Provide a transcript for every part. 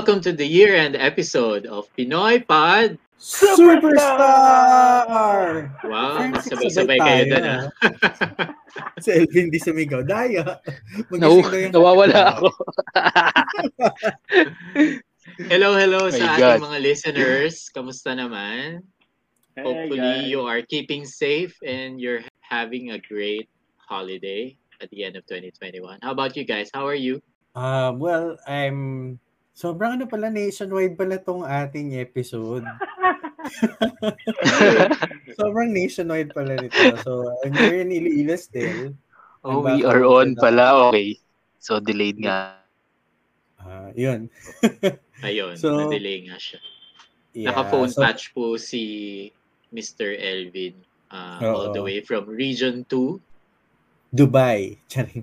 Welcome to the year-end episode of Pinoy Pod. Superstar! Wow, sabay-sabay kayo tayo, doon ah. Si Elvin di sumigaw. Daya. No, daw nawawala ako. hello, hello My sa God. ating mga listeners. Kamusta naman? Hey, Hopefully guys. you are keeping safe and you're having a great holiday at the end of 2021. How about you guys? How are you? Um, well, I'm... Sobrang ano pala, nationwide pala tong ating episode. Sobrang nationwide pala nito. So, I'm here in Iloilo still. oh, we are on the- pala. Okay. So, delayed nga. Ah, yun. Ayun, So, na-delay nga siya. Yeah, Naka-phone so- patch po si Mr. Elvin uh, all the way from Region 2 Dubai. Charing.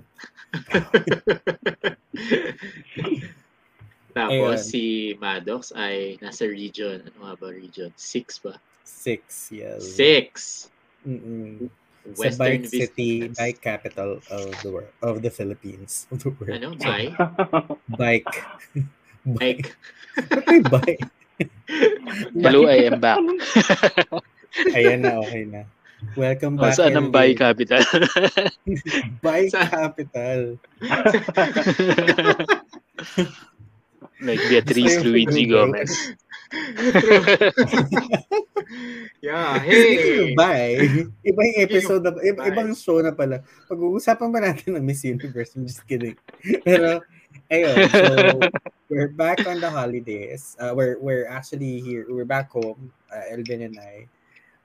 Tapos Ayun. si Maddox ay nasa region, ano nga ba region? 6 ba? Six, yes. 6! Mm-mm. Sa Western bike city, Visayas. bike capital of the world, of the Philippines. Of the world. Ano? Bike. Bike. Ba't may bike? Hello, I am back. Ayan na, okay na. Welcome O, back. Oh, saan ang Elvin. capital? Bike Sa- capital. Like yung Luigi. Gomez. yeah, Speaking of hey! bye, iba yung episode na, iba, bye. ibang show na pala. Pag-uusapan ba natin ng Miss Universe? I'm just kidding. Pero, ayun, so, we're back on the holidays. Uh, we're, we're actually here, we're back home, uh, Elvin and I,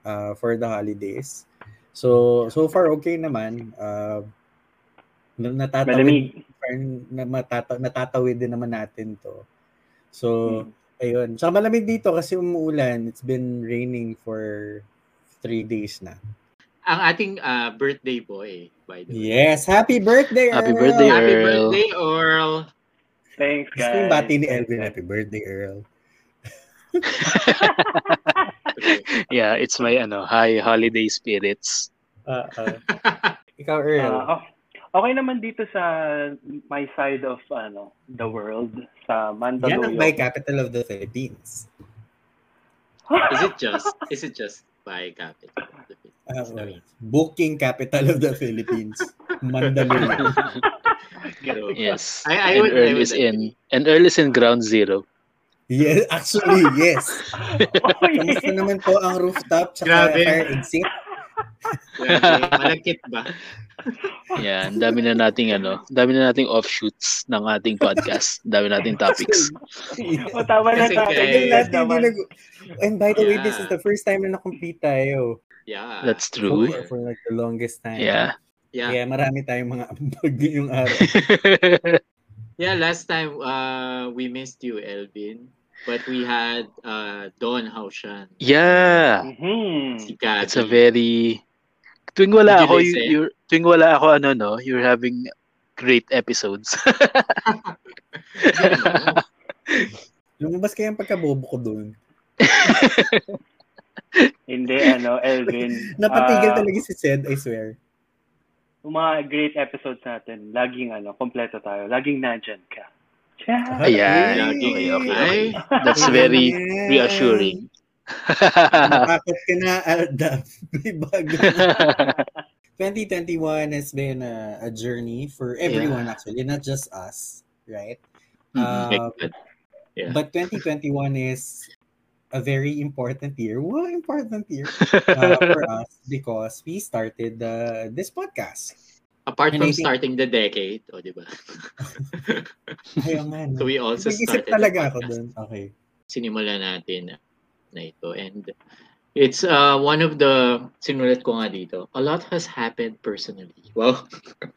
uh, for the holidays. So, so far, okay naman. Uh, na- natatawid, Malamig. Na, matata, natatawid din naman natin to. So, Hmm. Ayun. Saka malamig dito kasi umuulan. It's been raining for three days na. Ang ating uh, birthday boy, by the way. Yes! Happy birthday, Happy Earl! birthday, Happy Earl. birthday, Earl! Thanks, Gusto guys. yung bati ni Elvin. Happy birthday, Earl. yeah, it's my ano, high holiday spirits. Uh, Ikaw, Earl. Ah, oh, okay naman dito sa my side of ano the world sa Yan ang Mandaluyong. by capital of the Philippines. Is it just, is it just by capital? Uh, well, booking capital of the Philippines. Mandaluyong. Yes. I- I and would- I Earl would is in and Earl is in ground zero. yes, actually, yes. Oh. Kamusta naman po ang rooftop tsaka Grabe. fire exit? Malagkit ba? Yeah, ang dami na nating ano, dami na nating offshoots ng ating podcast. Dami nating topics. O, tama na Kasi tayo. kay- nag- And by the way, this Yeah. is the first time na na-complete tayo. Yeah. That's true. For, for like the longest time. Yeah. Yeah. Kaya marami tayong mga ambag yung araw. Yeah, last time uh, we missed you, Elvin. But we had uh, Don Haushan. yeah. Mhm. Si Gabby. It's a very tuwing wala ako, you, you're, tuwing wala ako, ano, no, you're having great episodes. Lumabas kaya ang pagkabobo ko doon. Hindi, ano, Elvin. Napatigil ah, talaga si Sed, I swear. Yung mga great episodes natin, laging ano, kompleto tayo. Laging nandyan ka. Ciao! Ayan. Okay, okay, Ay. That's very reassuring. Natakot ka na, Aldab. May bago. 2021 has been a, a journey for everyone actually, not just us, right? Uh, Yeah. But 2021 is a very important year. Well, important year uh, for us because we started uh, this podcast. Apart from starting the decade, o di ba? Ayun nga. no. So we also Nag-isip started talaga ako doon. Okay. Sinimulan natin na ito. And it's uh, one of the, sinulat ko nga dito, a lot has happened personally. Well,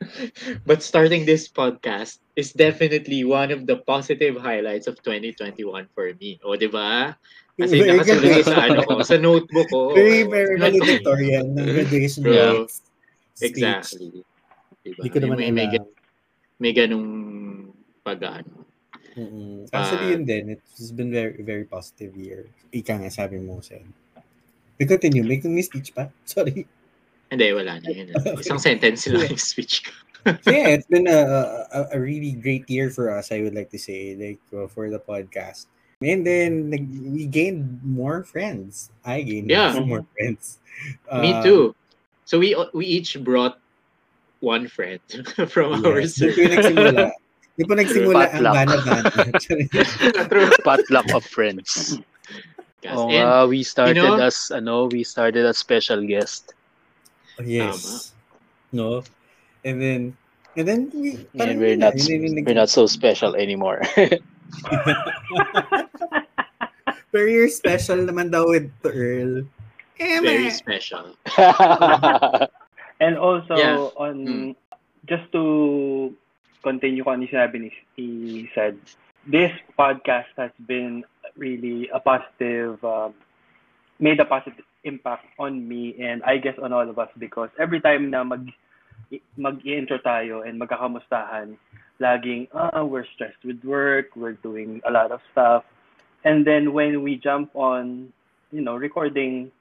but starting this podcast is definitely one of the positive highlights of 2021 for me. O, di ba? Kasi nakasulay sa ano ko, sa notebook ko. Very, very valedictorian ng graduation. Exactly. Diba? Hindi ko naman may, may, may ganung pag-ano. Mm-mm. Ah. Actually, yun din. It's been very, very positive year. Ika nga, sabi mo, Sen. We continue. May may speech pa? Sorry. Hindi, wala na yun. Isang sentence lang yung speech ko. So yeah, it's been a, a a really great year for us. I would like to say, like uh, for the podcast, and then like, we gained more friends. I gained Yeah. more friends. Me Um, too. So we we each brought one friend from our Yes. Doon po yung circle. nagsimula. Doon po nagsimula ang Potluck. bana-bana. Potluck of friends. Yes. Oh, And nga, we started know- as ano, we started as special guest. yes. No. And then, and then we, And parang we're yun not na, yun yung we're not so special anymore. Pero you're special naman daw with Earl. Eh, very special. And also, Yeah. on Mm. just to continue kung ano yung sinabi ni, he said, this podcast has been really a positive, um, made a positive impact on me and I guess on all of us because every time na mag mag-intro tayo and magkakamustahan, laging, ah, we're stressed with work, we're doing a lot of stuff. And then when we jump on, you know, recording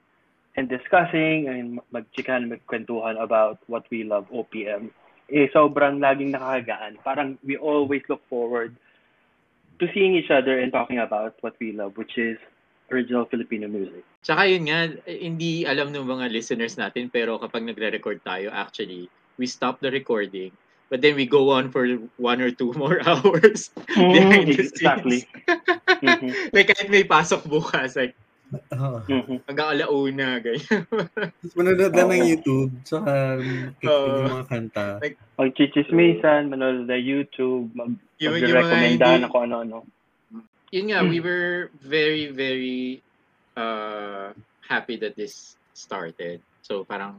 and discussing and magchikan, magkwentuhan about what we love, OPM, eh, sobrang laging nakakagaan. Parang we always look forward to seeing each other and talking about what we love, which is original Filipino music. Tsaka yun nga, hindi alam ng mga listeners natin, pero kapag nagre-record tayo, actually, we stop the recording, but then we go on for one or two more hours behind the exactly. scenes. Mhm. like, kahit may pasok bukas, like, Oo. Mhm. hanggang alauna, ganyan. Tapos manonood lang ng. YouTube, tsaka kikinig Oo. yung mga kanta. Magchichismisan, manood na YouTube, mag Yun hindi- ako ano-ano. yun nga, we were very, very uh, happy that this started. So parang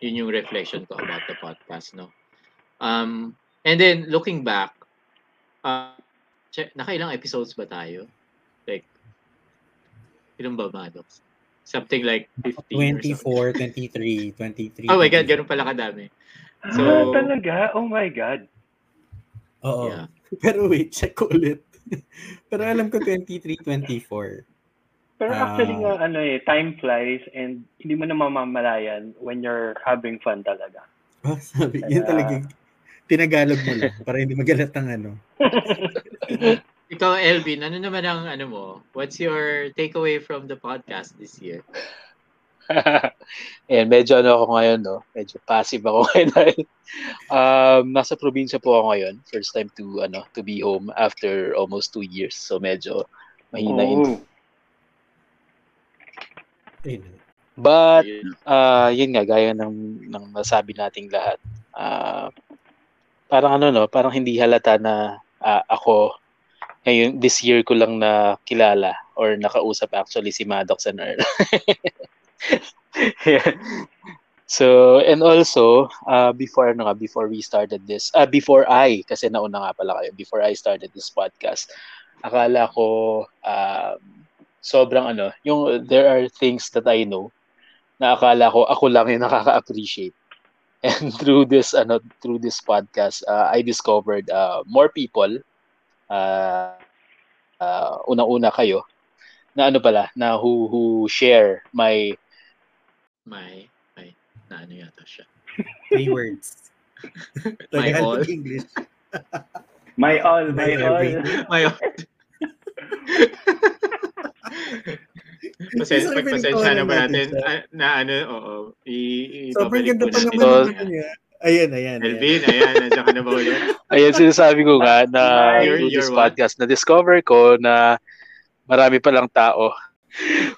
yun yung reflection ko about the podcast, no? Um, and then looking back, uh, nakailang episodes ba tayo? Maddox? Something like 15 or something. 24, 23, 23. Oh my God, ganun pala kadami. So, ah, talaga? Oh my God. Oo. Yeah. Pero wait, check ko ulit. Pero alam ko 23, 24. Pero Ah. actually nga, ano eh, time flies and hindi mo na mamamalayan when you're having fun talaga. Oh, sabi, yun Kaya- talaga. yung Tinagalog mo lang para hindi magalat ang ano. ikaw, Elvin, ano naman ang ano mo? What's your takeaway from the podcast this year? Ayan, medyo ano ako ngayon, no? Medyo passive ako ngayon. dahil, um, nasa probinsya po ako ngayon. First time to, ano, to be home after almost two years. So, medyo mahina in Oh. Ayun. But, ah yun nga, gaya ng, ng nasabi nating lahat. ah parang ano, no? Parang hindi halata na ah, ako, ngayon, this year ko lang na kilala or nakausap actually si Maddox and Earl. Yeah. So, and also, uh, before ano nga, before we started this, uh, before I, kasi nauna nga pala kayo, before I started this podcast, akala ko, um, sobrang ano, yung, there are things that I know, na akala ko, ako lang yung nakaka-appreciate. And through this, ano, through this podcast, uh, I discovered, uh, more people, uh, uh, unang-una kayo, na ano pala, na who, who share my May, may, na ano yata siya. Three words. My all. English. My all, my My all. everything. May Pasen, Sorry, pagpasensya na ba natin siya. ah, na ano, oo. I, Sobrang ibabalik ganda pa naman So, niya. Ayan, ayan. Elvin, ayan, nandiyan ka na ba ulit? Ayan, sinasabi ko nga na You're- through this what? podcast, na-discover ko na marami palang tao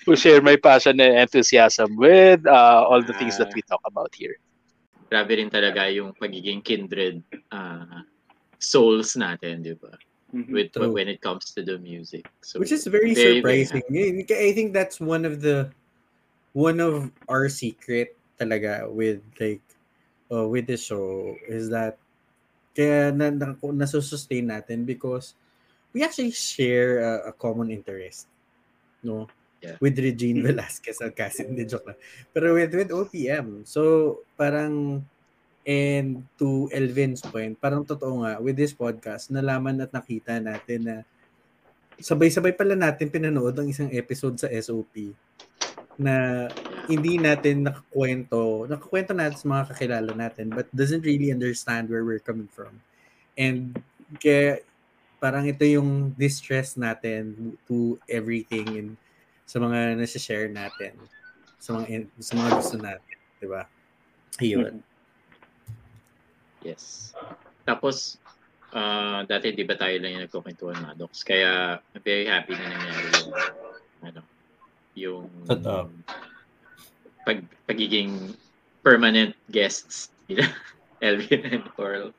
who share my passion and enthusiasm with uh, all the things that we talk about here. Grabe rin talaga yung pagiging kindred ah, souls natin, di ba? Mhm. With True. when it comes to the music. So, Which is very, very, very surprising. Yun, I think that's one of the one of our secret talaga with like uh, with the show is that kaya na, na, nasusustain natin because we actually share a, a common interest. No? Yeah. With Regine Velasquez at kasi hindi joke lang. Pero with with OPM. So parang and to Elvin's point, parang totoo nga with this podcast nalaman at nakita natin na sabay-sabay pala natin pinanood ang isang episode sa SOP na hindi natin nakakwento, nakakwento natin sa mga kakilala natin but doesn't really understand where we're coming from. And kaya parang ito yung distress natin to everything in sa mga nasa-share natin sa mga sa mga gusto natin, 'di ba? Ayun. Yes. Tapos, uh, dati di ba tayo lang yung nagkukwentuhan mga docs? Kaya, I'm very happy na nangyari yung, ano, yung Totoo. Pag, pagiging permanent guests nila, Elvin and Coral.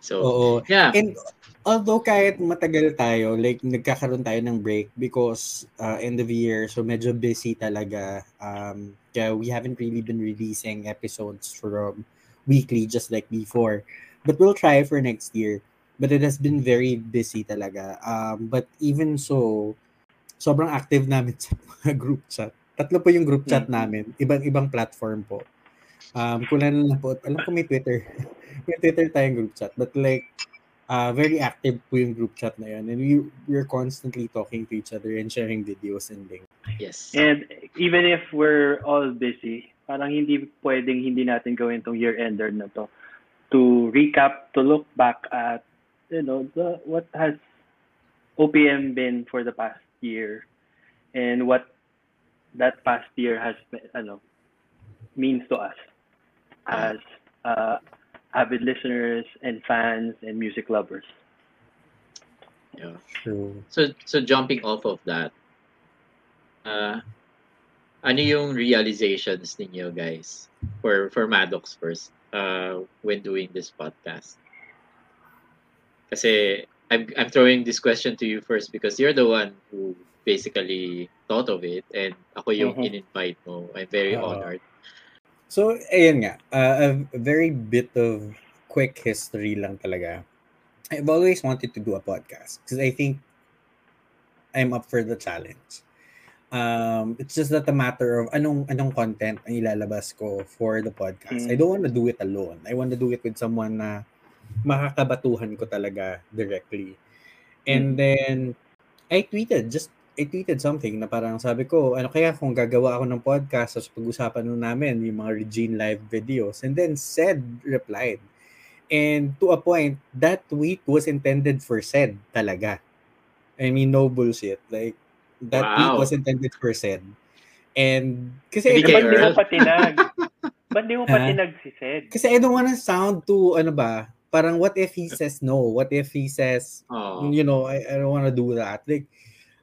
So, Oo. yeah. And although kahit matagal tayo, like nagkakaroon tayo ng break because uh, end of year, so medyo busy talaga. Um, kaya we haven't really been releasing episodes from weekly just like before. But we'll try for next year. But it has been very busy talaga. Um, but even so, sobrang active namin sa mga group chat. Tatlo po yung group chat namin. Ibang-ibang platform po. Um, kulang na po. Alam ko may Twitter. may Twitter tayong group chat. But like, uh, very active po yung group chat na yun. And we, we're constantly talking to each other and sharing videos and links. Yes. And even if we're all busy, parang hindi pwedeng hindi natin gawin tong year-ender na to. To recap, to look back at, you know, the, what has OPM been for the past year and what that past year has ano, means to us as uh, avid listeners and fans and music lovers. Yeah. True. So, so jumping off of that, uh, ano yung realizations ninyo guys for for Maddox first uh, when doing this podcast? Kasi I'm I'm throwing this question to you first because you're the one who basically thought of it and ako yung Mhm. in-invite mo. I'm very Oo. honored. So, ayun nga. Uh, a very bit of quick history lang talaga. I've always wanted to do a podcast because I think I'm up for the challenge. Um, it's just that a matter of anong anong content ang ilalabas ko for the podcast. I Mm. don't want to do it alone. I want to do it with someone na makakabatuhan ko talaga directly. And then I tweeted just I tweeted something na parang sabi ko, ano kaya kung gagawa ako ng podcast tapos pag-usapan nun namin yung mga Regine live videos. And then said replied. And to a point, that tweet was intended for said talaga. I mean, no bullshit. Like, that tweet Wow. was intended for said. And, kasi, Hindi di mo Earl? pa tinag? Ba't di mo pa Ha? tinag si Sed? kasi I don't wanna sound too, ano ba, parang what if he says no? What if he says, Oh. you know, I, I don't want to do that. Like,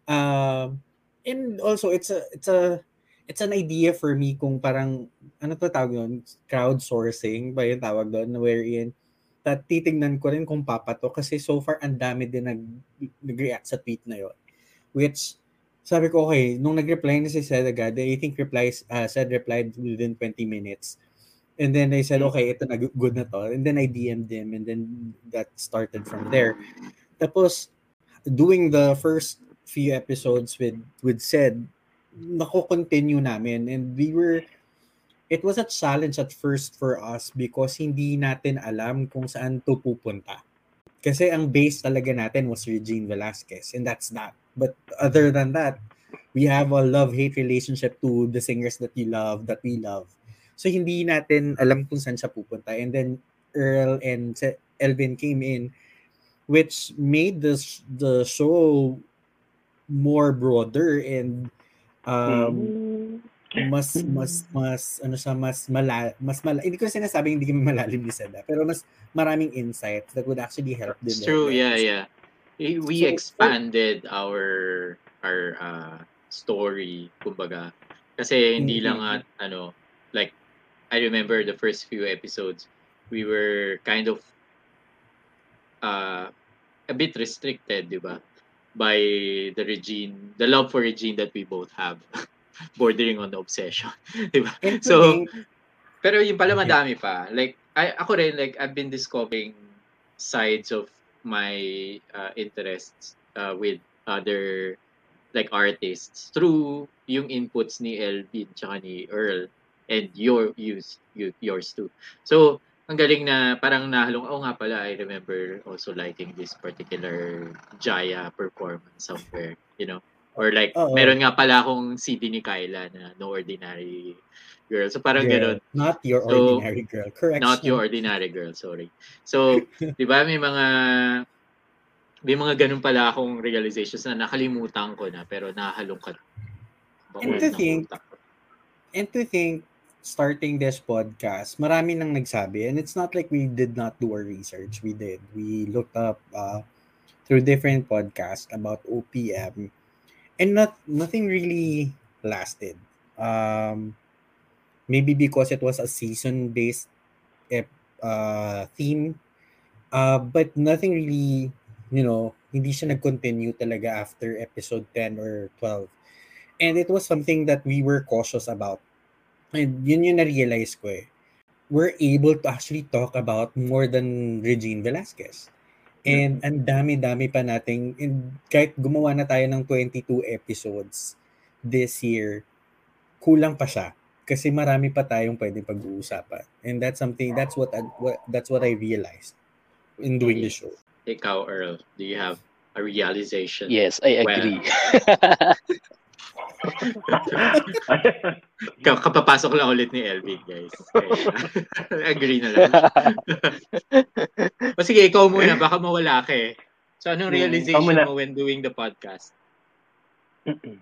um, and also it's a it's a it's an idea for me kung parang ano to tawag doon, crowdsourcing ba yung tawag doon, wherein that titingnan ko rin kung papa to kasi so far ang dami din nag nag-react sa tweet na yon which sabi ko okay nung nag-reply na si Sed agad I think replies uh, said replied within 20 minutes. And then I said okay ito na good na to. And then I DM'd and then that started from there. Tapos doing the first few episodes with with said nako-continue namin and we were it was a challenge at first for us because hindi natin alam kung saan to pupunta. Kasi ang base talaga natin was Regine Velasquez and that's that. But other than that, we have a love-hate relationship to the singers that we love, that we love. So hindi natin alam kung saan siya pupunta. And then Earl and Elvin came in which made this the show more broader and um mas mas mas ano siya mas mala mas mala hindi ko sinasabi hindi kami malalim ni Seda pero mas maraming insights that would actually help din It's true, them. yeah, yeah. We So, expanded our our uh, story, kumbaga. Kasi hindi lang Mhm. at ano, like I remember the first few episodes, we were kind of uh, a bit restricted, di ba? By the Regine, the love for Regine that we both have. Bordering on the obsession. di ba? And So, Pero yung pala madami pa. Like, I, ako rin, like, I've been discovering sides of my uh, interests uh, with other like artists through yung inputs ni Elvin tsaka ni Earl and your use you, yours too. So, ang galing na parang nahalong, oh nga pala, I remember also liking this particular Jaya performance somewhere, you know? Or like, Oo. meron nga pala akong CD ni Kyla na No Ordinary Girl. So parang Girl, ganun. Not your So, ordinary girl. Correct. Not your ordinary girl, sorry. So, di ba may mga may mga ganun pala akong realizations na nakalimutan ko na pero nakahalungkat. And to think, and to think, starting this podcast, marami nang nagsabi, and it's not like we did not do our research. We did. We looked up uh, through different podcasts about OPM, and not nothing really lasted. Um, maybe because it was a season-based uh, theme, uh, but nothing really, you know, hindi siya nag-continue talaga after episode 10 or 12. And it was something that we were cautious about. And yun yung na-realize ko eh. We're able to actually talk about more than Regine Velasquez. And ang dami-dami pa nating, and kahit gumawa na tayo ng 22 episodes this year, kulang pa siya. Kasi marami pa tayong pwedeng pag-uusapan. And that's something, that's what, I, what that's what I realized in doing the show. Ikaw, Earl, do you have a realization? Yes, I agree. kapapasok lang ulit ni Elvin, guys. Kaya, agree na lang. o sige, ikaw muna. Baka mawala ka eh. So, anong Hmm, realization muna. mo when doing the podcast?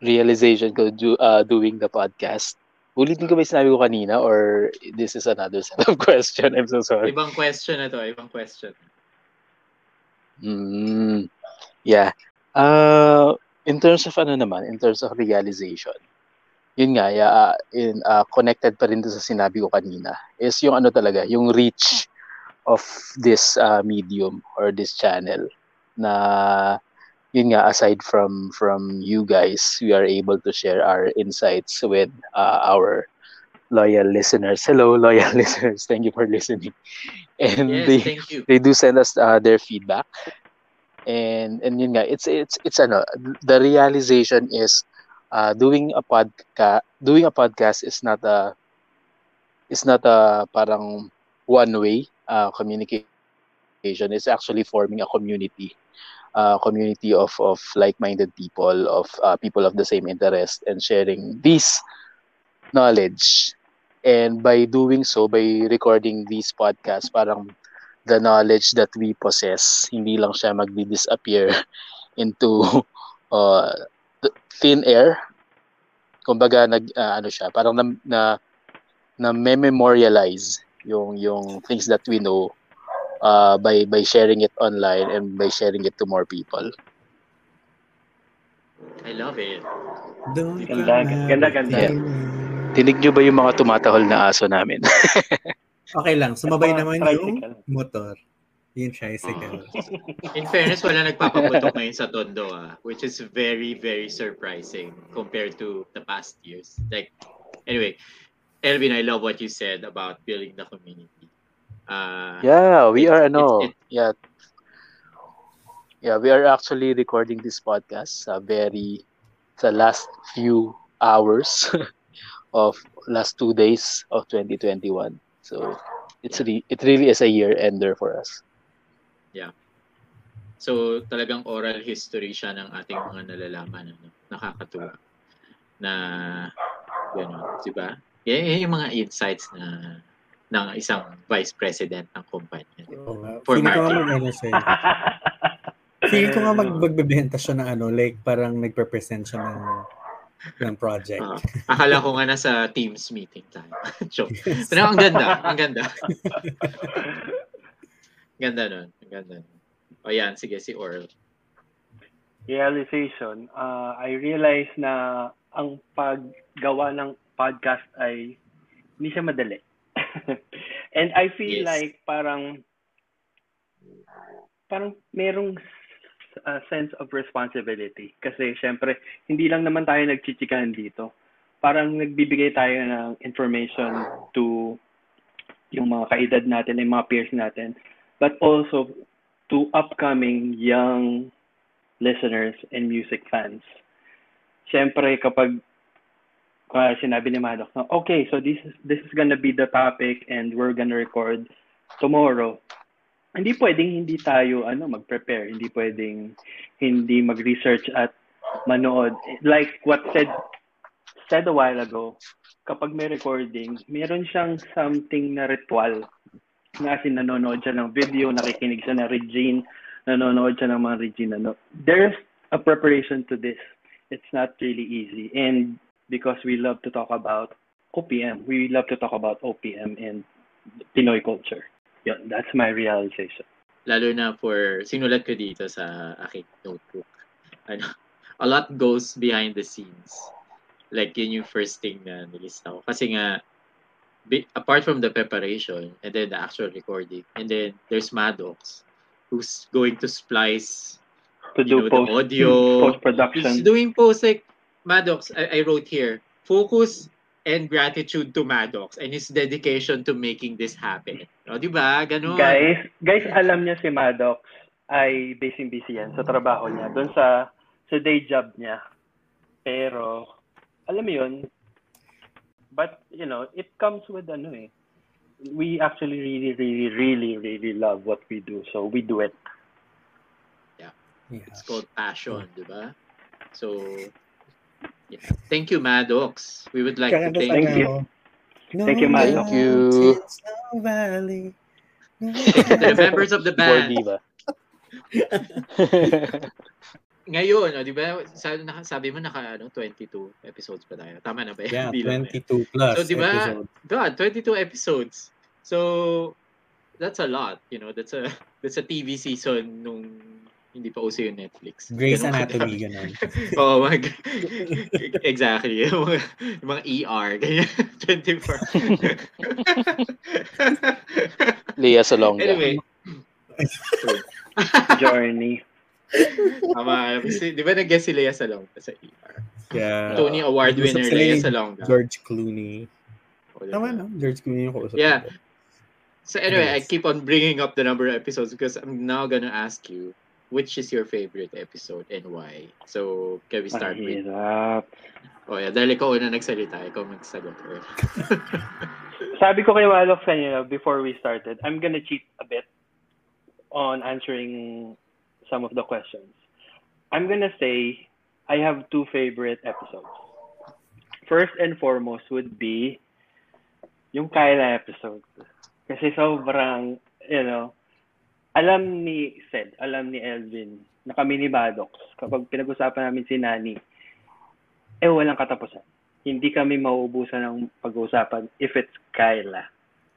Realization ko do, uh, doing the podcast. Ulitin ko ba yung sinabi ko kanina or this is another set of question? I'm so sorry. Ibang question na to, ibang question. Mm, yeah. Uh, in terms of ano naman, in terms of realization, yun nga, uh, in, uh, connected pa rin sa sinabi ko kanina, is yung ano talaga, yung reach of this uh, medium or this channel na yun nga aside from from you guys we are able to share our insights with uh, our loyal listeners. Hello loyal listeners. Thank you for listening. And Yes, they thank you. they do send us uh, their feedback and and yun nga it's it's it's ano the realization is uh, doing a podcast doing a podcast is not a is not a parang one way uh, communication. It's actually forming a community uh, community of of like-minded people of uh, people of the same interest and sharing this knowledge. And by doing so by recording these podcasts parang the knowledge that we possess hindi lang siya magdi-disappear into uh, th- thin air kumbaga nag uh, ano siya parang na, na na memorialize yung yung things that we know uh, by by sharing it online and by sharing it to more people. I love it. Don't Ganda, ganda, ganda. Yeah. Tinig nyo ba yung mga tumatahol na aso namin? Okay lang. Sumabay Ito, naman yung tricycle. motor. Yung tricycle. In fairness, wala nagpapaputok ngayon sa Tondo, ah, which is very, very surprising compared to the past years. Like, anyway, Elvin, I love what you said about building the community. Uh, yeah, we It's- are ano, it- yeah. Yeah, we are actually recording this podcast sa very sa last few hours of last two days of 2021. So it's re- it really is a year ender for us. So talagang oral history siya ng ating mga nalalaman. Ano? Nakakatuwa. Na, gano'n, di ba? Yan, yan yung mga insights na ng isang vice president ng kumpanya. Oo nga. For Feeling ko nga marketing. mag, ano siya. eh. Feeling ko nga mag, magbebenta siya ng ano, like parang nagpe-present siya ng ng project. Ah, akala ko nga nasa Teams meeting tayo. Joke. Pero ang ganda, ang ganda. ganda nun, ang ganda nun. O yan, sige si Oral. realization, uh, I realized na ang paggawa ng podcast ay hindi siya madali. And I feel Yes. like parang parang merong uh, sense of responsibility. Kasi syempre, hindi lang naman tayo nagchichikahan dito. Parang nagbibigay tayo ng information to yung mga kaedad natin, yung mga peers natin. But also to upcoming young listeners and music fans. Siyempre, kapag uh, sinabi ni Maddox na, okay, so this is, this is gonna be the topic and we're gonna record tomorrow. Hindi pwedeng hindi tayo ano mag-prepare, hindi pwedeng hindi mag-research at manood. Like what said said a while ago, kapag may recording, meron siyang something na ritual. Na as nanonood siya ng video, nakikinig siya ng Regine, nanonood siya ng mga Regine. Ano. There's a preparation to this. It's not really easy. And because we love to talk about OPM, we love to talk about OPM and Pinoy culture. Yun, that's my realization. Lalo na for, sinulat ko dito sa aking notebook. Ano, a lot goes behind the scenes. Like, yun yung first thing na nilista ko. Kasi nga, apart from the preparation, and then the actual recording, and then there's Maddox, who's going to splice To you know, do post, the audio. post production. He's doing post like, Maddox, I, I wrote here, focus and gratitude to Maddox and his dedication to making this happen. O, di ba? Ganun. Guys, guys, alam niya si Maddox ay busy busy yan sa trabaho niya, doon sa sa day job niya. Pero alam mo 'yun. But, you know, it comes with ano eh. We actually really really really really love what we do. So we do it. Yeah. It's called passion, di ba? So, yeah. Thank you, Maddox. We would like to thank Thank you. you. Thank you, Milo. Thank you. no valley, no to the members of the band. diva. Ngayon, oh, di ba, sabi, naka, sabi mo naka ano, 22 episodes pa tayo. Tama na ba? Yeah, Bilang 22 plus So, di ba. God, 22 episodes. So, that's a lot, you know. That's a that's a TV season nung hindi pa uso yung Netflix. Grey's Ganun Anatomy, ganun. Oo, mga, exactly. Yung mga, yung mga ER, ganyan. 24. Lea Salonga. anyway. Journey. Tama. Di ba nag-guest si Lea Salonga sa ER? Yeah. Tony Award winner Lea ni Salonga. George Clooney. O, diba? Tama no? George Clooney yung kausap. Yeah. So anyway, I Yes. keep on bringing up the number of episodes because I'm now gonna ask you which is your favorite episode and why. So can we start with? Mahirap. Oh yeah, dahil ikaw una nagsalita, ikaw magsagot. Sabi ko kay Walof kanina before we started, I'm gonna cheat a bit on answering some of the questions. I'm gonna say I have two favorite episodes. First and foremost would be yung Kyla episode. Kasi sobrang, you know, alam ni Sed, alam ni Elvin, na kami ni Maddox, kapag pinag-usapan namin si Nani, eh walang katapusan hindi kami mauubusan ng pag-uusapan if it's Kyla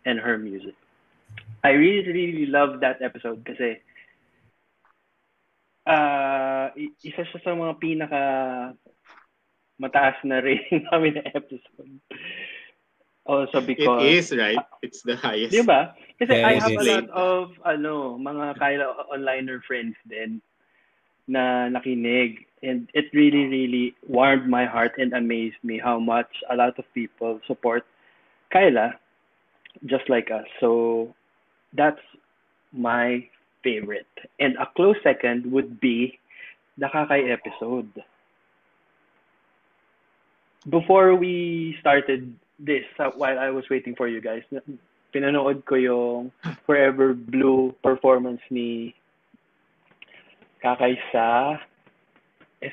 and her music. I really, really love that episode kasi uh, isa siya sa mga pinaka mataas na rating namin na episode. Also It because is right. It's the highest. Di ba? Kasi I Yes, have a lot of ano, mga Kyla onliner friends din na nakinig and it really really warmed my heart and amazed me how much a lot of people support Kyla just like us. So that's my favorite. And a close second would be the Kakay episode. Before we started this, uh, while I was waiting for you guys, na- pinanood ko yung Forever Blue performance ni Kakay sa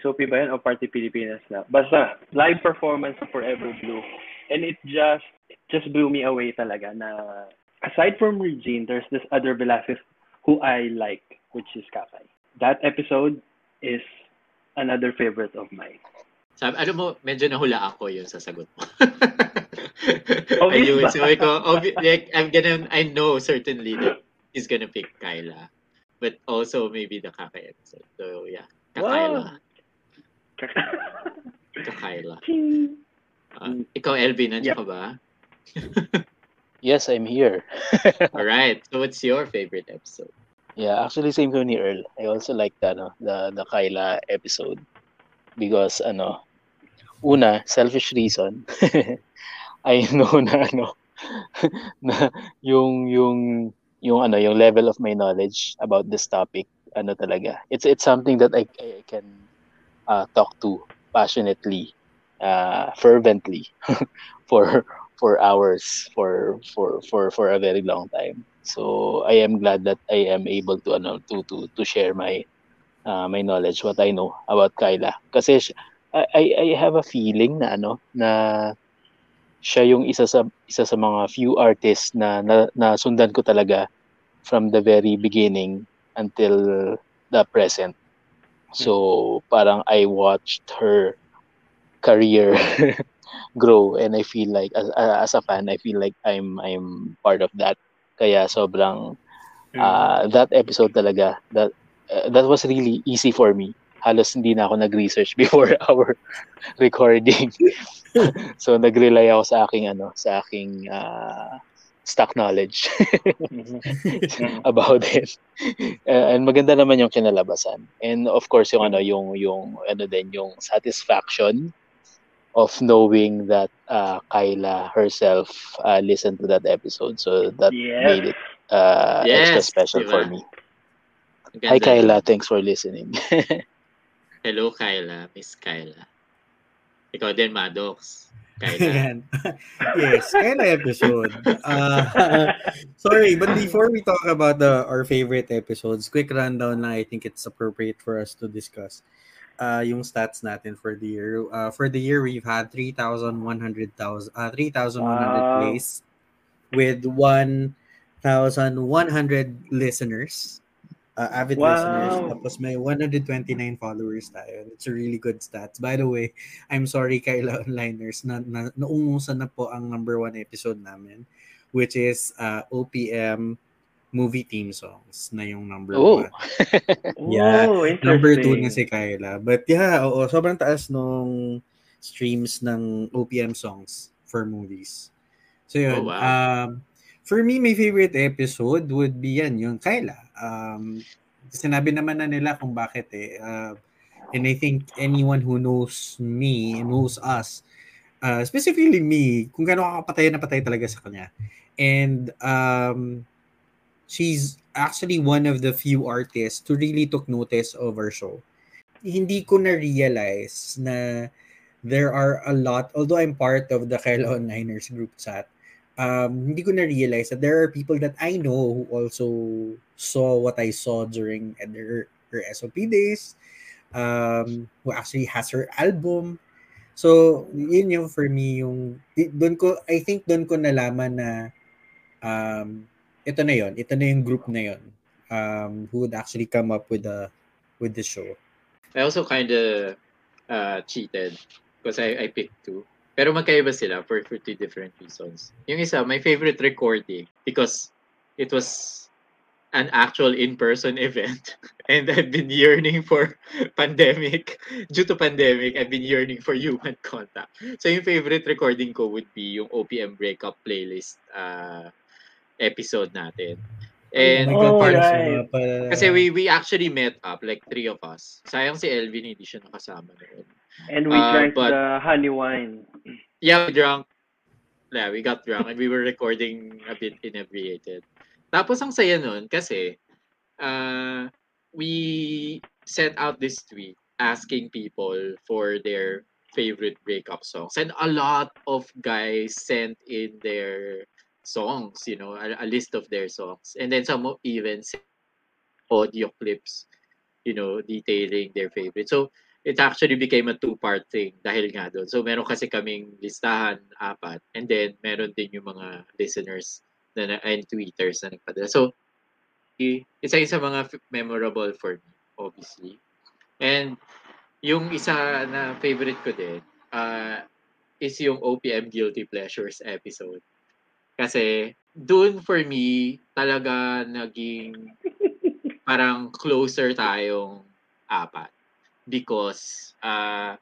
SOP ba yun o Party Pilipinas na? Basta, live performance of Forever Blue. And it just, it just blew me away talaga na aside from Regine, there's this other Velasquez who I like, which is Kakay. That episode is another favorite of mine. Sabi, ano mo, medyo nahula ako yun sa sagot mo. Obvious Ayun, ba? sabi ko, obvi- like, I'm gonna, I know certainly that he's gonna pick Kyla. But also maybe the Kakay episode. So yeah, Kakayla. Kakayla. Ching! Uh, ikaw, Elvin, nandiyan Yeah. ka ba? Yes, I'm here. Alright, so what's your favorite episode? Yeah, actually same ko ni Earl. I also like the ano, the the Kyla episode because ano, una, selfish reason. I know na ano na yung yung yung ano, yung level of my knowledge about this topic, ano talaga. It's it's something that I I can uh, talk to passionately, uh, fervently for for hours for for for for a very long time. So I am glad that I am able to ano to to to share my uh, my knowledge, what I know about Kyla. Kasi I, I have a feeling na ano, na siya yung isa sa isa sa mga few artists na, na, na sundan ko talaga from the very beginning until the present. So parang I watched her career grow and I feel like as, as a fan I feel like I'm I'm part of that. Kaya sobrang uh, that episode talaga that uh, that was really easy for me. Halos hindi na ako nag-research before our recording. so nag-rely ako sa aking ano, sa aking uh, stock knowledge about it. Uh, and maganda naman yung kinalabasan. And of course yung ano yung yung ano din yung satisfaction of knowing that uh, Kyla herself uh, listened to that episode. So that yes. made it uh, yes, extra special diba? for me. Ganda Hi Kyla, thanks for listening. Hello Kyla, Miss Kyla. Ikaw din, Maddox. Kyla. yes, Kyla episode. Uh, sorry, but before we talk about the our favorite episodes, quick rundown lang I think it's appropriate for us to discuss uh, yung stats natin for the year. Uh, for the year, we've had 3,100,000 uh, 3,100 wow. plays with 1,100 listeners uh, avid wow. listeners. Tapos may 129 followers tayo. It's a really good stats. By the way, I'm sorry Kyla Onliners na, na naungusan na po ang number one episode namin which is uh, OPM movie theme songs na yung number oh. one. yeah. Oh, number two na si Kyla. But yeah, oo, sobrang taas nung streams ng OPM songs for movies. So yun. Oh, wow. Um, for me, my favorite episode would be yan, yung Kyla um, sinabi naman na nila kung bakit eh. Uh, and I think anyone who knows me, and knows us, uh, specifically me, kung gaano kakapatay na patay talaga sa kanya. And um, she's actually one of the few artists to really took notice of our show. Hindi ko na-realize na there are a lot, although I'm part of the Kyle Onliners group chat, um, hindi ko na-realize that there are people that I know who also saw what I saw during her, her SOP days, um, who actually has her album. So, yun yung for me yung, doon ko, I think doon ko nalaman na um, ito na yon ito na yung group na yon um, who would actually come up with the with the show. I also kind of uh, cheated because I, I picked two. Pero magkaiba sila for, for two different reasons. Yung isa, my favorite recording because it was an actual in-person event and I've been yearning for pandemic. Due to pandemic I've been yearning for human contact. So yung favorite recording ko would be yung OPM breakup playlist uh, episode natin. And oh, right. kasi we we actually met up like three of us. Sayang si Elvin hindi siya nakasama noon And we uh, drank but, the honey wine. Yeah, we drank. Yeah, we got drunk and we were recording a bit inebriated. Tapos ang saya nun kasi uh, we sent out this tweet asking people for their favorite breakup songs. And a lot of guys sent in their songs, you know, a, a list of their songs. And then some even sent audio clips, you know, detailing their favorite. So it actually became a two-part thing dahil nga doon. So meron kasi kaming listahan, apat, and then meron din yung mga listeners na, and tweeters na nagpadala. So isa isa mga memorable for me, obviously. And yung isa na favorite ko din uh, is yung OPM Guilty Pleasures episode. Kasi doon for me talaga naging parang closer tayong apat because uh,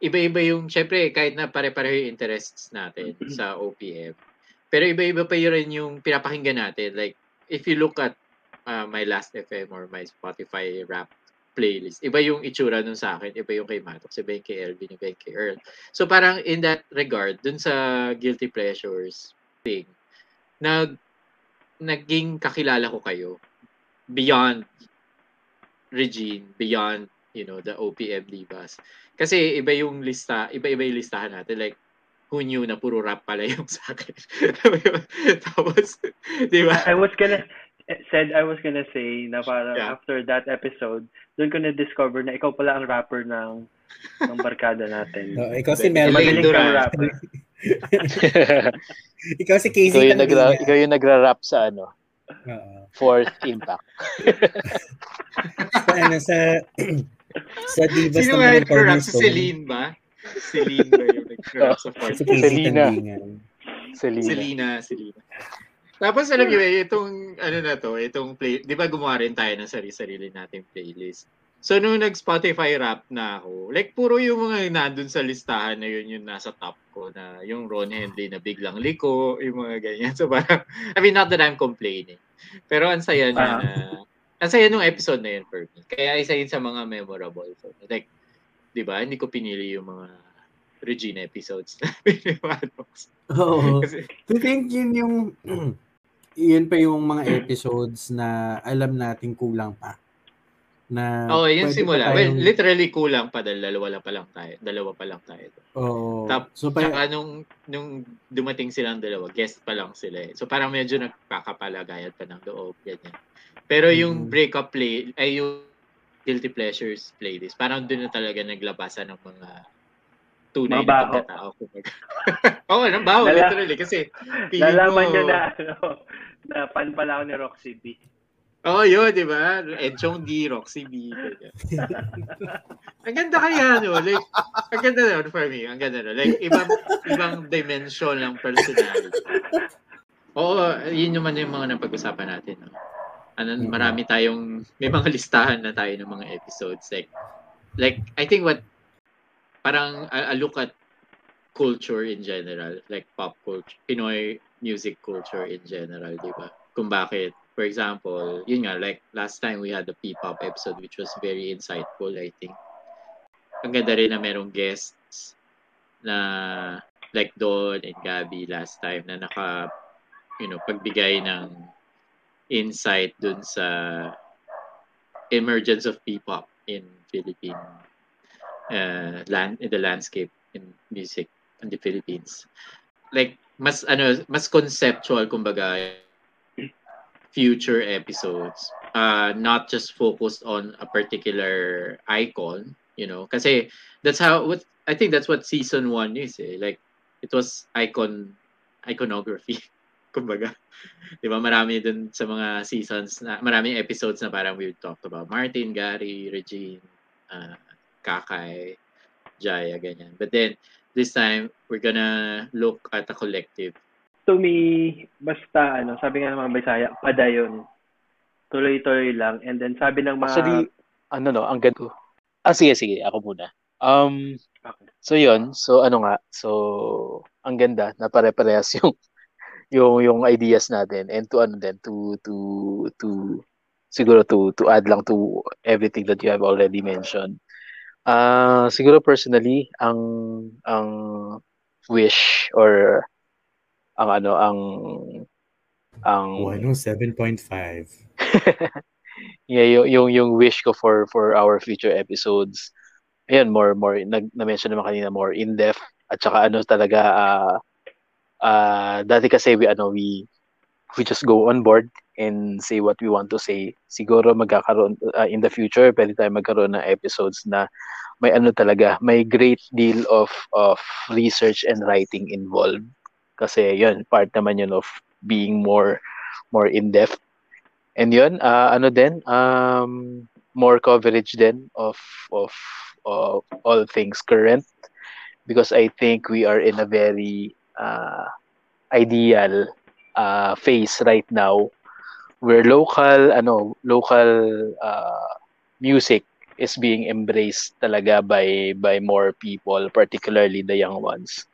iba-iba yung, syempre, kahit na pare-pareho yung interests natin mm-hmm. sa OPM. Pero iba-iba pa yun rin yung pinapakinggan natin. Like, if you look at uh, my last FM or my Spotify rap playlist, iba yung itsura nun sa akin, iba yung kay Matox, iba yung kay Elvin, iba yung kay Earl. So parang in that regard, dun sa Guilty Pleasures thing, nag, naging kakilala ko kayo beyond Regine, beyond you know, the OPM divas. Kasi iba yung lista, iba-iba yung listahan natin. Like, who knew na puro rap pala yung sa akin. Tapos, di ba? I was gonna, said I was gonna say na parang Yeah. after that episode, doon ko na-discover na ikaw pala ang rapper ng ng barkada natin. No, ikaw si Melvin. magaling kang rapper. ikaw si ikaw Casey yung, nagra, ikaw yung nagra-rap sa ano, Oo. Fourth Impact. Sa, ano, sa, sa divas Sino ng ba mga yung nag-rap? Si. Celine ba? Celine ba yung nag-rap sa fourth? Si Selena. Selena. Selena, Selena. Tapos alam niyo eh, itong ano na to, itong play, 'di ba gumawa rin tayo ng sarili-sarili nating playlist. So nung nag-Spotify rap na ako, like puro yung mga nandun sa listahan na yun yung nasa top ko na yung Ron Henley na biglang liko, yung mga ganyan. So parang, I mean not that I'm complaining. Pero ang saya niya Ah. na, ang saya nung episode na yun for me. Kaya isa yun sa mga memorable for me. Like, di ba, hindi ko pinili yung mga Regina episodes na pinipanood. Oo. Kasi, I think yun yung yun pa yung mga episodes na alam natin kulang pa. Na oh, pwede simula. pa Well, tayong- literally kulang pa dahil dalawa lang pa lang tayo. Dalawa pa lang tayo. Oo. Tap- so pa, Tsaka nung, nung dumating silang dalawa, guest pa lang sila eh. So parang medyo nagkakapalagayan pa ng loob, ganyan. Pero yung Mhm. breakup play, ay yung Guilty Pleasures playlist, parang doon na talaga naglabasan ng mga tunay na pagkatao. Oo, nang baho, literally. Kasi Nalaman nyo na, ano, na fan pala ako ni Roxy B. Oo, oh, yun, di ba? Enchong D, Roxy B. ang ganda kaya, no? Like, ang ganda na for me. Ang ganda na. Like, ibang, ibang dimension ng personality. Oo, yun naman yung mga napag-usapan natin. No? Ano, Mhm. marami tayong, may mga listahan na tayo ng mga episodes. Like, like I think what, parang a, a look at culture in general, like pop culture, Pinoy music culture in general, di ba? Kung bakit for example, yun nga, like last time we had the P-pop episode which was very insightful, I think. Ang ganda rin na merong guests na like Don and Gabby last time na naka, you know, pagbigay ng insight dun sa emergence of P-pop in Philippine uh, land in the landscape in music in the Philippines. Like mas ano mas conceptual kumbaga future episodes uh not just focused on a particular icon you know? Kasi that's how what I think that's what season 1 is eh. like it was icon iconography kumbaga. 'di ba? Marami dun sa mga seasons na maraming episodes na parang we talked about. Martin, Gary, Regine, uh, Kakay, Jaya ganyan. But then this time we're gonna look at a collective To me, basta, ano, sabi nga ng mga Bisaya, padayon. Tuloy-tuloy lang. And then sabi ng mga... Actually, ano no, ang ganda. Ah, sige, sige, ako muna. Um, Okay. so yun, so ano nga, so ang ganda na pare-parehas yung yung yung ideas natin and to ano din to to to siguro to to add lang to everything that you have already mentioned. Ah, siguro personally ang ang wish or ang ano ang ang Oh, ano, 7.5. yeah, yung, yung yung wish ko for for our future episodes. Ayan, more more nag na-mention naman kanina more in-depth at saka ano talaga ah ah, dati kasi we ano we we just go on board and say what we want to say. Siguro magkakaroon ah, in the future pwede tayo magkaroon ng episodes na may ano talaga, may great deal of of research and writing involved. Kasi yun, part naman yun of being more more in-depth And yun, ah, ano din, um, more coverage din of, of, of all things current because I think we are in a very uh, ideal uh, phase right now where local, ano, local uh, music is being embraced talaga by by more people, particularly the young ones.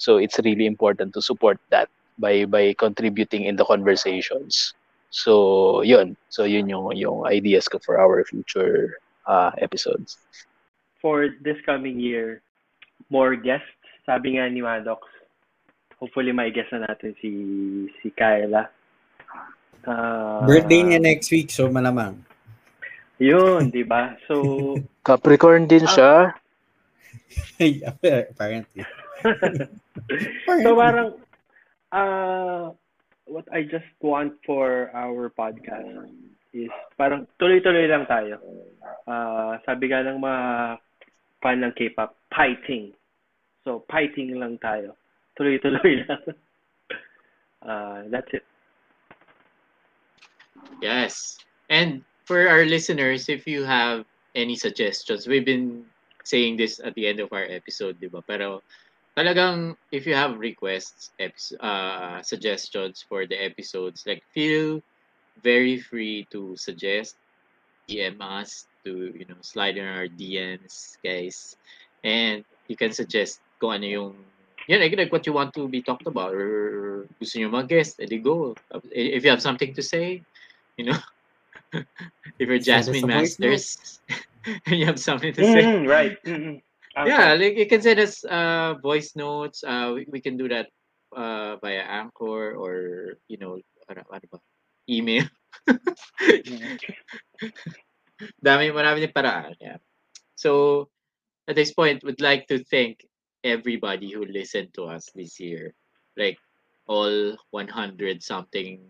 So it's really important to support that by by contributing in the conversations. So, yun. So, yun yung, yung ideas ko for our future uh, episodes. For this coming year, more guests. Sabi nga ni Maddox, hopefully may guest na natin si si Kyla. Ah, Birthday niya next week, so malamang. Yun, di ba? So, Capricorn din siya. Apparently. so parang, ah, what I just want for our podcast is parang tuloy-tuloy lang tayo. Ah, sabi nga ng mga fan ng K-pop, fighting. So, fighting lang tayo. Tuloy-tuloy lang. Ah, that's it. Yes. And for our listeners, if you have any suggestions, we've been saying this at the end of our episode, di ba? Pero talagang if you have requests, eps- uh, suggestions for the episodes, like feel very free to suggest, DM us, to you know slide in our DMs, guys, and you can suggest kung ano yung yeah, like, like what you want to be talked about or gusto nyo mag-guest, edi go. If you have something to say, you know, if you're Jasmine. Masters and you have something to say, Mhm, right. Mhm. yeah, like you can send us uh voice notes. Uh, we, we can do that uh via Anchor or you know ano, ano ba? email. Dami marami din paraan. Yeah. So at this point, would like to thank everybody who listened to us this year, like all 100 something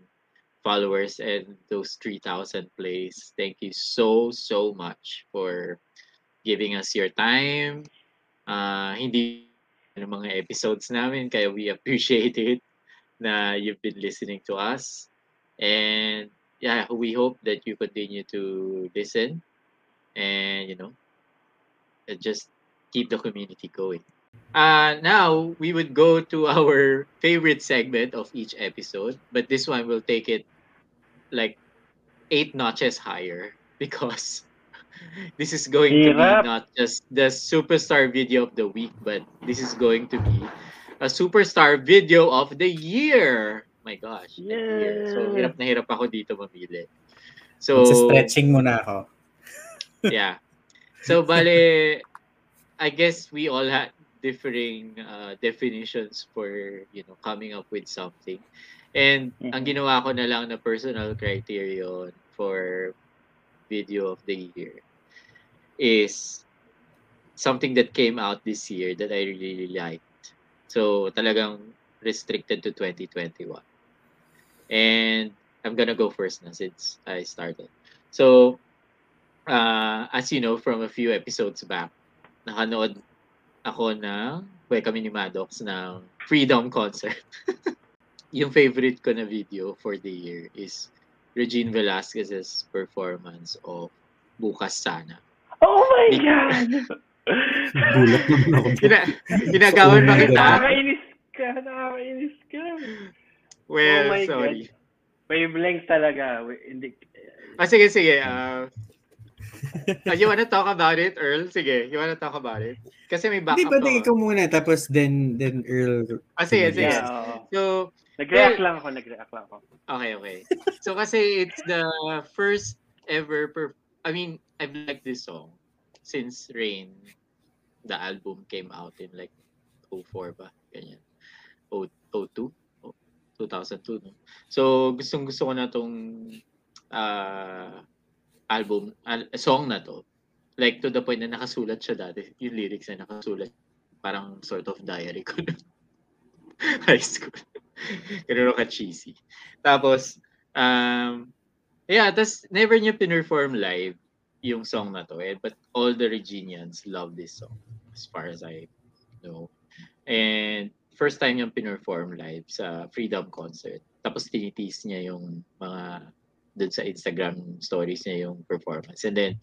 followers and those 3,000 plays. Thank you so so much for giving us your time. Uh, hindi ng mga episodes namin, kaya we appreciate it na you've been listening to us. And yeah, we hope that you continue to listen and you know just keep the community going. Uh, now we would go to our favorite segment of each episode, but this one will take it like eight notches higher because this is going to be not just the superstar video of the week, but this is going to be a superstar video of the year. My gosh, the year. So Yeah. hirap na hirap ako dito mamili. So Magsa-stretching muna ako. yeah. So bale, I guess we all had differing uh, definitions for you know coming up with something. And ang Mhm. ginawa ko na lang na personal criterion for video of the year is something that came out this year that I really liked. So talagang restricted to 2021. And I'm gonna go first na since I started. So uh, as you know from a few episodes back, nakanood ako ng Kwe kami ni Maddox ng Freedom Concert. yung favorite ko na video for the year is Regine Velasquez's performance of Bukas Sana. Oh my Di- God! Gulat naman ako. Gina, ginagawan ba kita? Nakakainis ka, nakakainis ka. Well, Oh my sorry. Wavelength talaga. Hindi, Ah, sige, sige. Uh, you wanna talk about it, Earl? Sige, you wanna talk about it? Kasi may Hindi, backup pwede to. ikaw muna, tapos then, then Earl. Ah, sige, sige. yeah. So, Nag-react Well- lang ako, nag-react lang ako. Okay, okay. So kasi it's the first ever per I mean, I've liked this song since Rain the album came out in like 04 ba? Ganyan. O 02? O, 2002, no? So, gustong gusto ko na tong ah, album, al- song na to. Like to the point na nakasulat siya dati. Yung lyrics na nakasulat. Parang sort of diary ko nung high school. Ganun ka cheesy. Tapos, um, yeah, tas never niya pinerform live yung song na to. Eh, but all the Reginians love this song as far as I know. And first time niyang pinerform live sa Freedom Concert. Tapos tinitis niya yung mga dun sa Instagram stories niya yung performance. And then,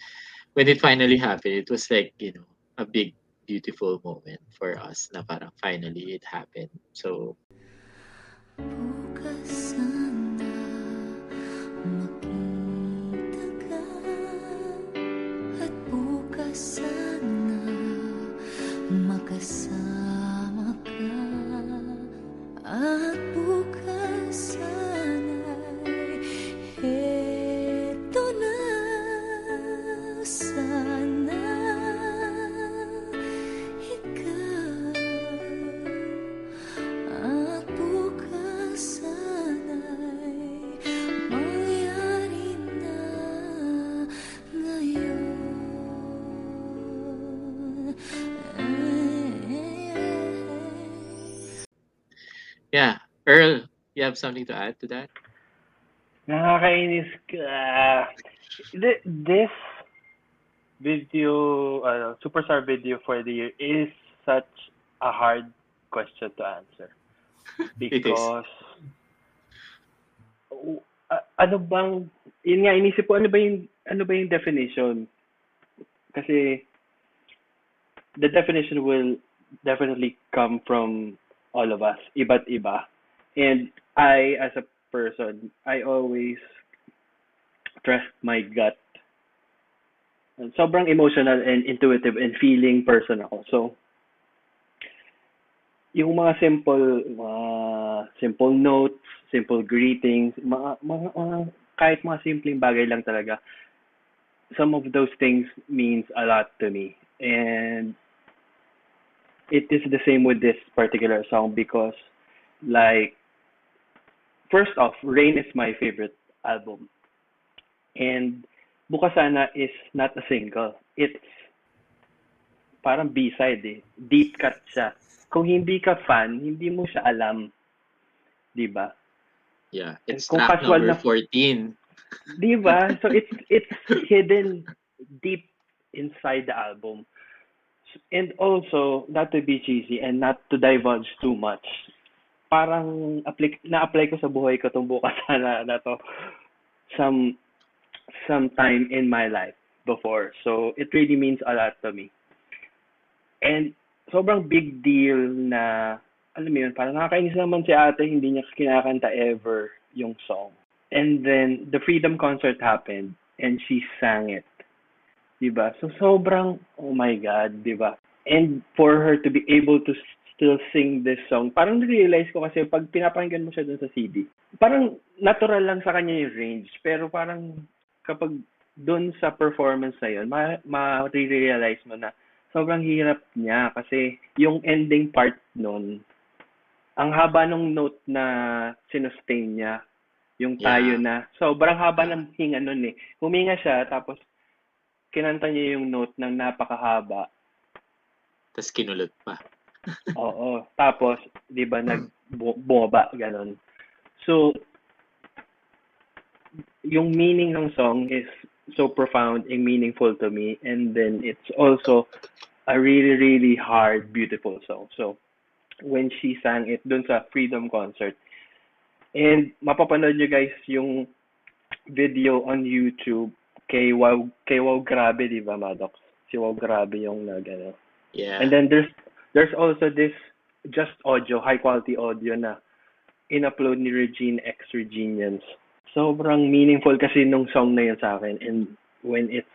when it finally happened, it was like, you know, a big, beautiful moment for us na parang finally it happened. So, have something to add to that? Nakakainis ka. Th- This video, uh, superstar video for the year is such a hard question to answer. Because, uh, ano bang, yun nga, inisip ko, ano ba yung, ano ba yung definition? Kasi, the definition will definitely come from all of us, iba't iba. And I, as a person, I always trust my gut. Sobrang emotional and intuitive and feeling person ako. So, yung mga simple, mga simple notes, simple greetings, mga, mga, mga kahit mga simpleng bagay lang talaga, some of those things means a lot to me. And it is the same with this particular song because like first off, Rain is my favorite album. And Bukas Sana is not a single. It's parang B-side eh. Deep cut siya. Kung hindi ka fan, hindi mo siya alam. Di ba? Yeah. It's Kung track number na- 14. Di ba? So it's it's hidden deep inside the album. And also, not to be cheesy and not to divulge too much, parang apply, na-apply ko sa buhay ko itong bukas sana na to some some time in my life before. So it really means a lot to me. And sobrang big deal na alam mo yun, parang nakakainis naman si ate, hindi niya kinakanta ever yung song. And then the Freedom concert happened and she sang it. Diba? So sobrang, oh my God, diba? And for her to be able to still sing this song, parang realize ko kasi pag pinapakinggan mo siya dun sa CD, parang natural lang sa kanya yung range. Pero parang kapag dun sa performance na yun, ma- ma-realize mo na sobrang hirap niya kasi yung ending part nun, ang haba nung note na sinustain niya, yung tayo Yeah. na, sobrang haba ng hinga nun eh. Huminga siya, tapos kinanta niya yung note ng napakahaba. Tapos kinulot pa. Oo. Tapos, di ba, nag bu- bumaba, ganon. So, yung meaning ng song is so profound and meaningful to me. And then it's also a really, really hard, beautiful song. So, when she sang it dun sa Freedom Concert, and mapapanood nyo guys yung video on YouTube kay Wow, kay Wow Grabe, di ba, Maddox? Si Wow Grabe yung nag, ano, Yeah. And then there's there's also this just audio, high quality audio na in-upload ni Regine X Reginians. Sobrang meaningful kasi nung song na yun sa akin and when it's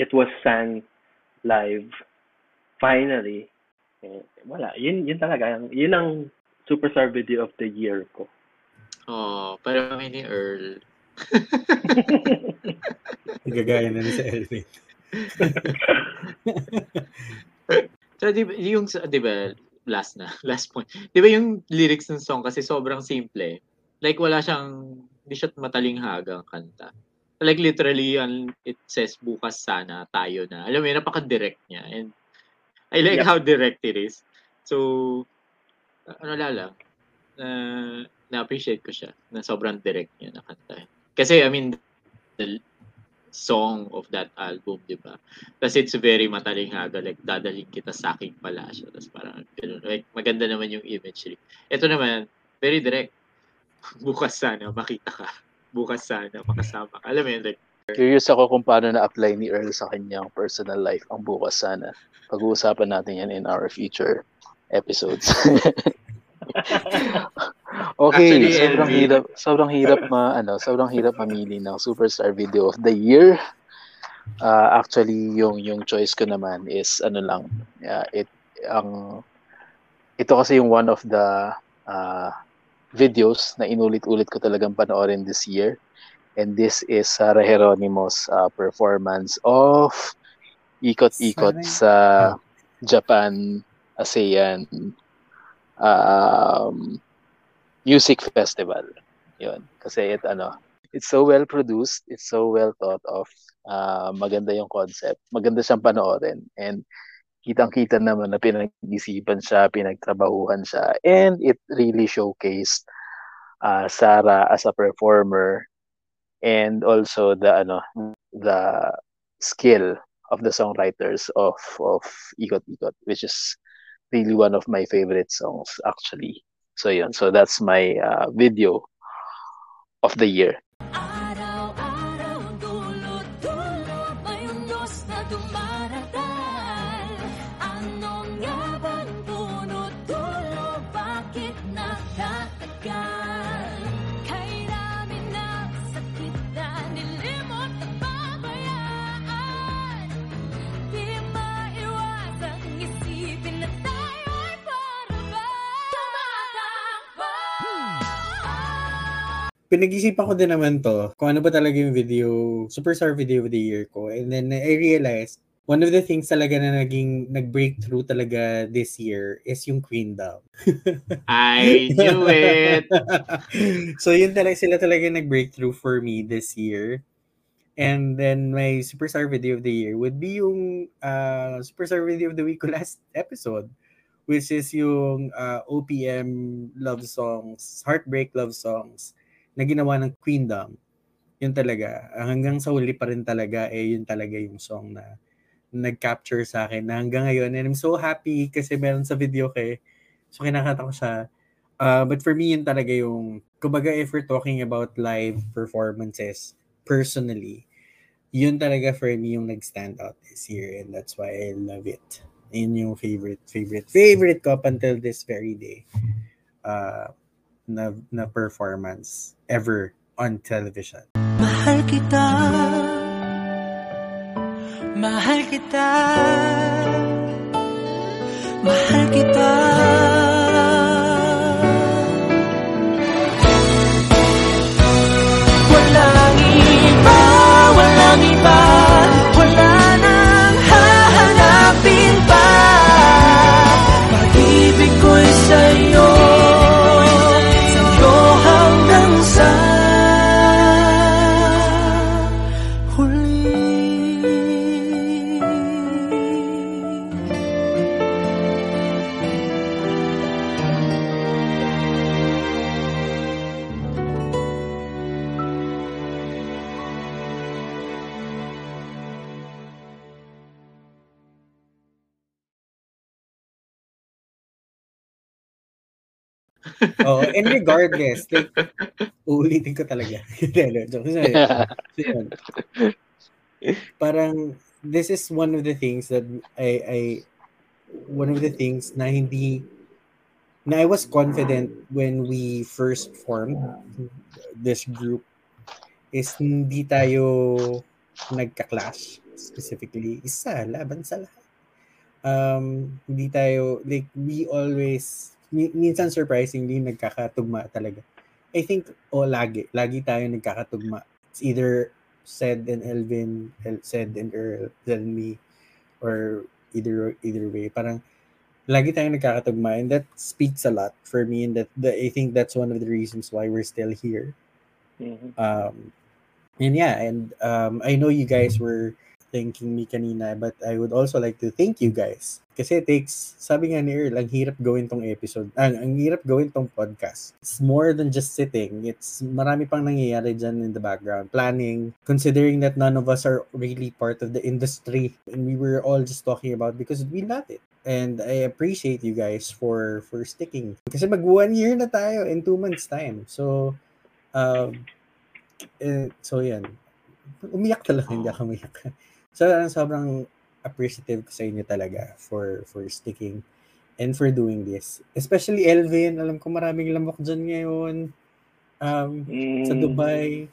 it was sang live finally eh, wala yun yun talaga yun ang superstar video of the year ko oh, parang kami ni Earl. Gagaya na ni sa Elvin. So, di yung, di ba, last na, last point. Di ba yung lyrics ng song kasi sobrang simple. Like, wala siyang, hindi siya matalinghagang kanta. Like, literally, yan, it says, bukas sana, tayo na. Alam mo yun, napaka-direct niya. And I like Yep. how direct it is. So, ano lala, uh, na-appreciate ko siya na sobrang direct niya na kanta. Kasi, I mean, the song of that album, di ba? Tapos it's very matalinghaga, like dadaling kita sa aking palasyo. Tapos parang ganun. Like, maganda naman yung imagery. Ito naman, very direct. Bukas sana, makita ka. Bukas sana, makasama ka. Alam mo yun, like, Curious ako kung paano na-apply ni Earl sa kanyang personal life ang bukas sana. Pag-uusapan natin yan in our future episodes. okay, Actually, sobrang LV. hirap, sobrang hirap ma ano, sobrang hirap mamili ng superstar video of the year. Uh, actually, yung yung choice ko naman is ano lang, yeah, it ang ito kasi yung one of the uh, videos na inulit-ulit ko talagang panoorin this year. And this is Sarah Geronimo's uh, performance of Ikot-Ikot sa Japan ASEAN um, Music Festival. Yun. Kasi it, ano, it's so well produced, it's so well thought of. Uh, maganda yung concept. Maganda siyang panoorin. And kitang-kita naman na pinag-isipan siya, pinagtrabahuhan siya. And it really showcased uh, Sarah as a performer and also the ano the skill of the songwriters of of Ikot Ikot which is really one of my favorite songs actually so yun so that's my uh, video of the year pinag-isipan ko din naman to kung ano ba talaga yung video, Superstar Video of the Year ko. And then I realized, one of the things talaga na naging nag-breakthrough talaga this year is yung Queendom. I knew it. so yun talaga, sila talaga nag-breakthrough for me this year. And then my Superstar Video of the Year would be yung uh, Superstar Video of the Week ko last episode which is yung uh, OPM love songs, heartbreak love songs na ginawa ng Queendom. Yun talaga. Hanggang sa huli pa rin talaga, eh, yun talaga yung song na nag-capture sa akin na hanggang ngayon. And I'm so happy kasi meron sa video kay So, kinakanta ko siya. Uh, but for me, yun talaga yung, kumbaga, if we're talking about live performances, personally, yun talaga for me yung nag-stand out this year. And that's why I love it. Yun yung favorite, favorite, favorite ko up until this very day. Uh, na, na performance ever on television. Mahal kita. Mahal kita. Mahal kita Oh, and regardless, like, uulitin ko talaga. Joke. Parang, this is one of the things that I, I, one of the things na hindi, na I was confident when we first formed this group is hindi tayo nagka-clash specifically. Isa, laban sa lahat. Um, hindi tayo, like, we always, minsan surprisingly, nagkakatugma talaga. I think, o lagi, lagi tayo nagkakatugma. It's either said and Elvin, El- said and Earl, then me, or either either way. Parang, lagi tayo nagkakatugma and that speaks a lot for me and that, that I think that's one of the reasons why we're still here. Mhm. Um, and yeah, and um, I know you guys were thanking me kanina, but I would also like to thank you guys. Kasi it takes, sabi nga ni Earl, ang hirap gawin tong episode, ang, ang hirap gawin tong podcast. It's more than just sitting. It's marami pang nangyayari dyan in the background. Planning, considering that none of us are really part of the industry. And we were all just talking about because we love it. And I appreciate you guys for for sticking. Kasi mag one year na tayo in two months time. So, um, eh, so yan. Umiyak talaga, hindi ako umiyak. So, ano, sobrang appreciative ko sa inyo talaga for for sticking and for doing this. Especially Elvin, alam ko maraming lamok dyan ngayon um, sa Mm. Dubai.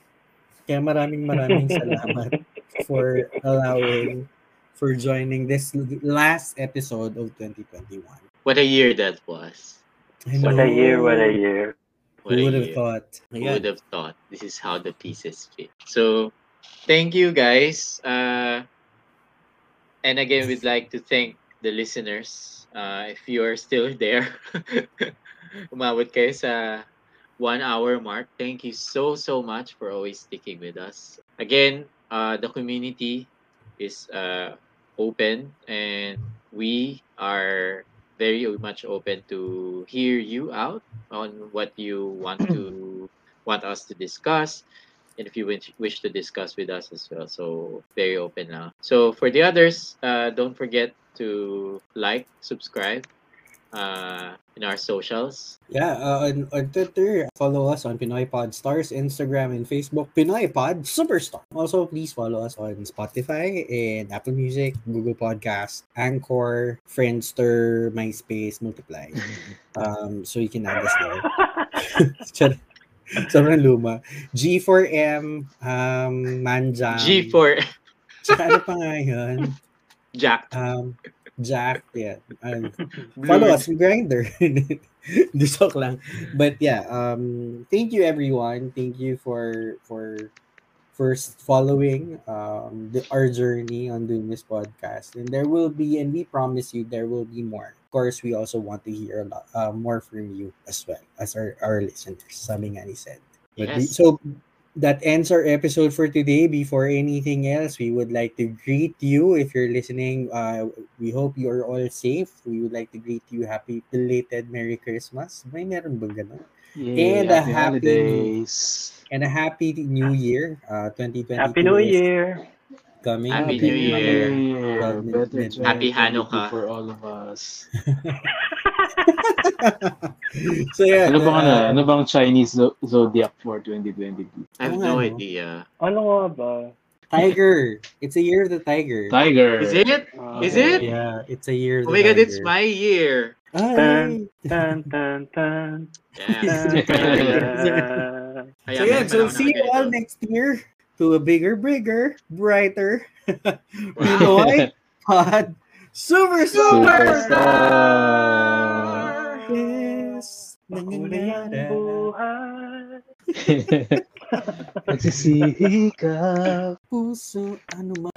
Kaya maraming maraming salamat for allowing, for joining this last episode of 2021. What a year that was. I What a year, what a year. What Who would have thought? Who would have thought this is how the pieces fit? So, thank you guys. Uh, and again, we'd like to thank the listeners. Uh, if you are still there, umabot kayo sa one hour mark. Thank you so, so much for always sticking with us. Again, uh, the community is uh, open and we are very much open to hear you out on what you want to want us to discuss and if you wish, wish to discuss with us as well. So very open now. So for the others, uh, don't forget to like, subscribe uh, in our socials. Yeah, uh, on, on Twitter, follow us on Pinoy Pod Stars, Instagram and Facebook, Pinoy Pod Superstar. Also, please follow us on Spotify and Apple Music, Google Podcast, Anchor, Friendster, MySpace, Multiply. um, so you can add us there. Sobrang luma. G4M, um, Manjang. G4 Tsaka ano pa nga yun? Jack. Um, Jack, yeah. Um, follow us on Grinder. Joke lang. But yeah, um thank you everyone. Thank you for for first following um the, our journey on doing this podcast. And there will be and we promise you there will be more. Of course, we also want to hear a lot uh, more from you as well as our, our listeners. Sabi nga said. But we- Yes. so that ends our episode for today. Before anything else, we would like to greet you if you're listening. Uh, we hope you are all safe. We would like to greet you happy belated Merry Christmas. May meron ba ganun? Yay, And a happy happy- holidays. And a happy New Year. Uh, 2022 Happy New Year! coming. Happy up. New Year. Yeah, Mid- better Happy Hanukkah. for all of us. so yeah. Ano bang, ano, uh, ano bang Chinese zodiac for 2022? I have Oo no idea. Ano nga ba? Tiger. It's a year of the tiger. Tiger. Is it? Ah, Is it? Yeah, it's a year of Oh the my god, tiger. it's my year. Ay. Tan, tan, tan. Yeah. Tan, Kaya So yeah, meron so see you all next year to a bigger, bigger, brighter Pinoy Pod Superstar! Superstar! Yes! Makulay ang nangangarap. buhay. Nagsisikap. Puso, ano man.